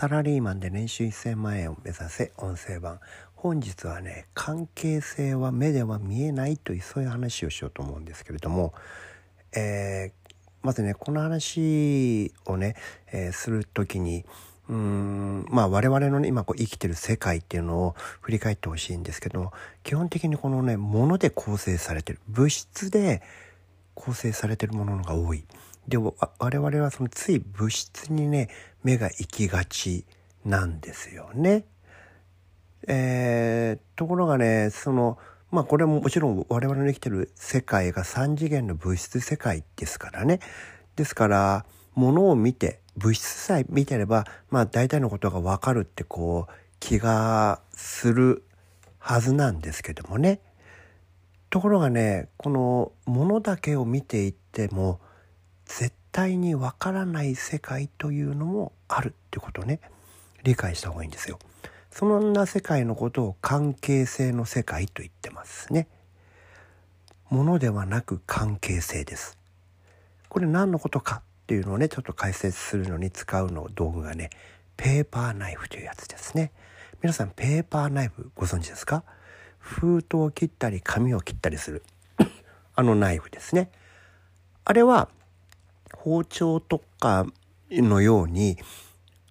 サラリーマンで年収1000万円を目指せ音声版本日はね関係性は目では見えないというそういう話をしようと思うんですけれども、えー、まずねこの話をね、えー、する時にうーんまあ我々のね今こう生きてる世界っていうのを振り返ってほしいんですけど基本的にこのね物で構成されてる物質で構成されてるものが多い。で我々はそのつい物質にね目が行きがちなんですよね。えー、ところがねそのまあこれももちろん我々の生きてる世界が3次元の物質世界ですからね。ですから物を見て物質さえ見てればまあ大体のことが分かるってこう気がするはずなんですけどもね。ところがねこの物だけを見ていっても絶対にわからない世界というのもあるってことね理解した方がいいんですよ。そんな世界のことを関係性の世界と言ってますね。ものではなく関係性です。これ何のことかっていうのをねちょっと解説するのに使うの道具がねペーパーナイフというやつですね。皆さんペーパーナイフご存知ですか？封筒を切ったり紙を切ったりするあのナイフですね。あれは包丁とかのように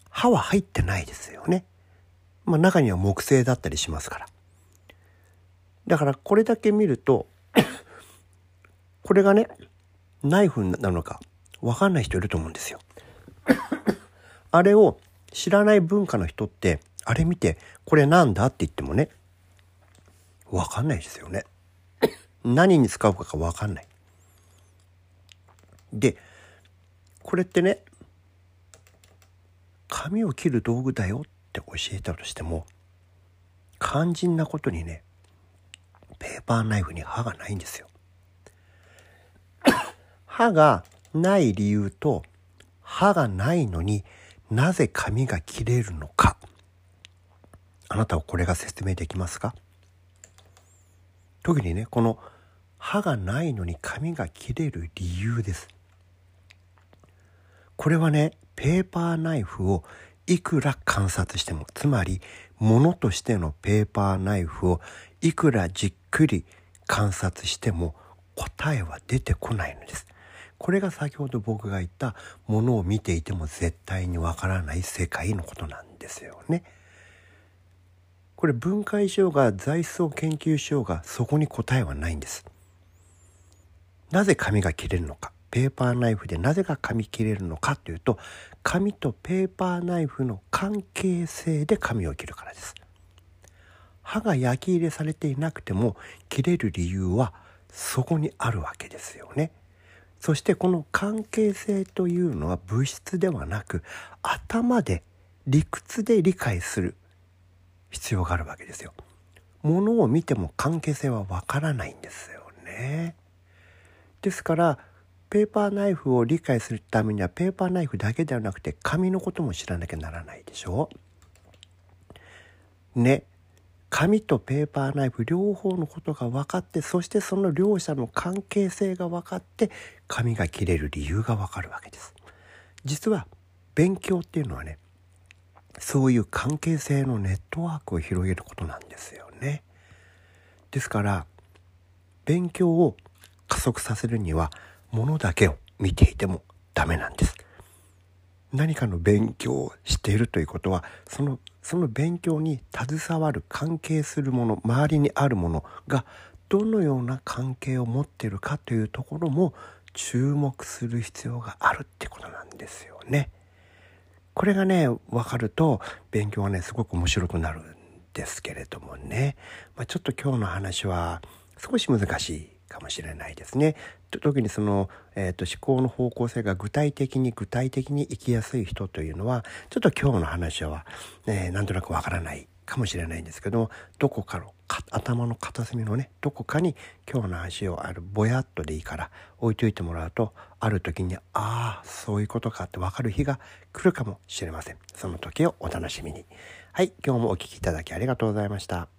刃は入ってないですよね。まあ中には木製だったりしますから。だからこれだけ見ると これがねナイフなのかわかんない人いると思うんですよ。あれを知らない文化の人ってあれ見てこれなんだって言ってもねわかんないですよね。何に使うかがわかんない。でこれってね髪を切る道具だよって教えたとしても肝心なことにねペーパーナイフに刃がないんですよ。刃がない理由と刃がないのになぜ髪が切れるのか。あなたはこれが説明できますか？特にねこの歯がないのに髪が切れる理由です。これはねペーパーナイフをいくら観察してもつまり物としてのペーパーナイフをいくらじっくり観察しても答えは出てこないのです。これが先ほど僕が言ったものを見ていても絶対にわからない世界のことなんですよね。これ分解しようが材質を研究しようがそこに答えはないんです。なぜ紙が切れるのかペーパーナイフでなぜか紙切れるのかというと紙とペーパーナイフの関係性で紙を切るからです刃が焼き入れされていなくても切れる理由はそこにあるわけですよねそしてこの関係性というのは物質ではなく頭で理屈で理解する必要があるわけですよ。ものを見ても関係性はわからないんですよね。ですからペーパーナイフを理解するためにはペーパーナイフだけではなくて紙のことも知らなきゃならないでしょ？ね。紙とペーパーナイフ両方のことが分かってそしてその両者の関係性が分かって紙が切れる理由が分かるわけです。実は勉強っていうのはねそういう関係性のネットワークを広げることなんですよね。ですから勉強を加速させるにはものだけを見ていてもダメなんです。何かの勉強をしているということはそのその勉強に携わる関係するもの周りにあるものがどのような関係を持っているかというところも注目する必要があるってことなんですよね。これがね分かると勉強はねすごく面白くなるんですけれどもね、まあ、ちょっと今日の話は少し難しいかもしれないですね。特にその、えーと、思考の方向性が具体的に具体的に生きやすい人というのはちょっと今日の話は、えー、なんとなくわからないかもしれないんですけどどこかの頭の片隅のねどこかに今日の話をあるぼやっとでいいから置いといてもらうとある時にああそういうことかって分かる日が来るかもしれません。その時をお楽しみに。はい今日もお聴きいただきありがとうございました。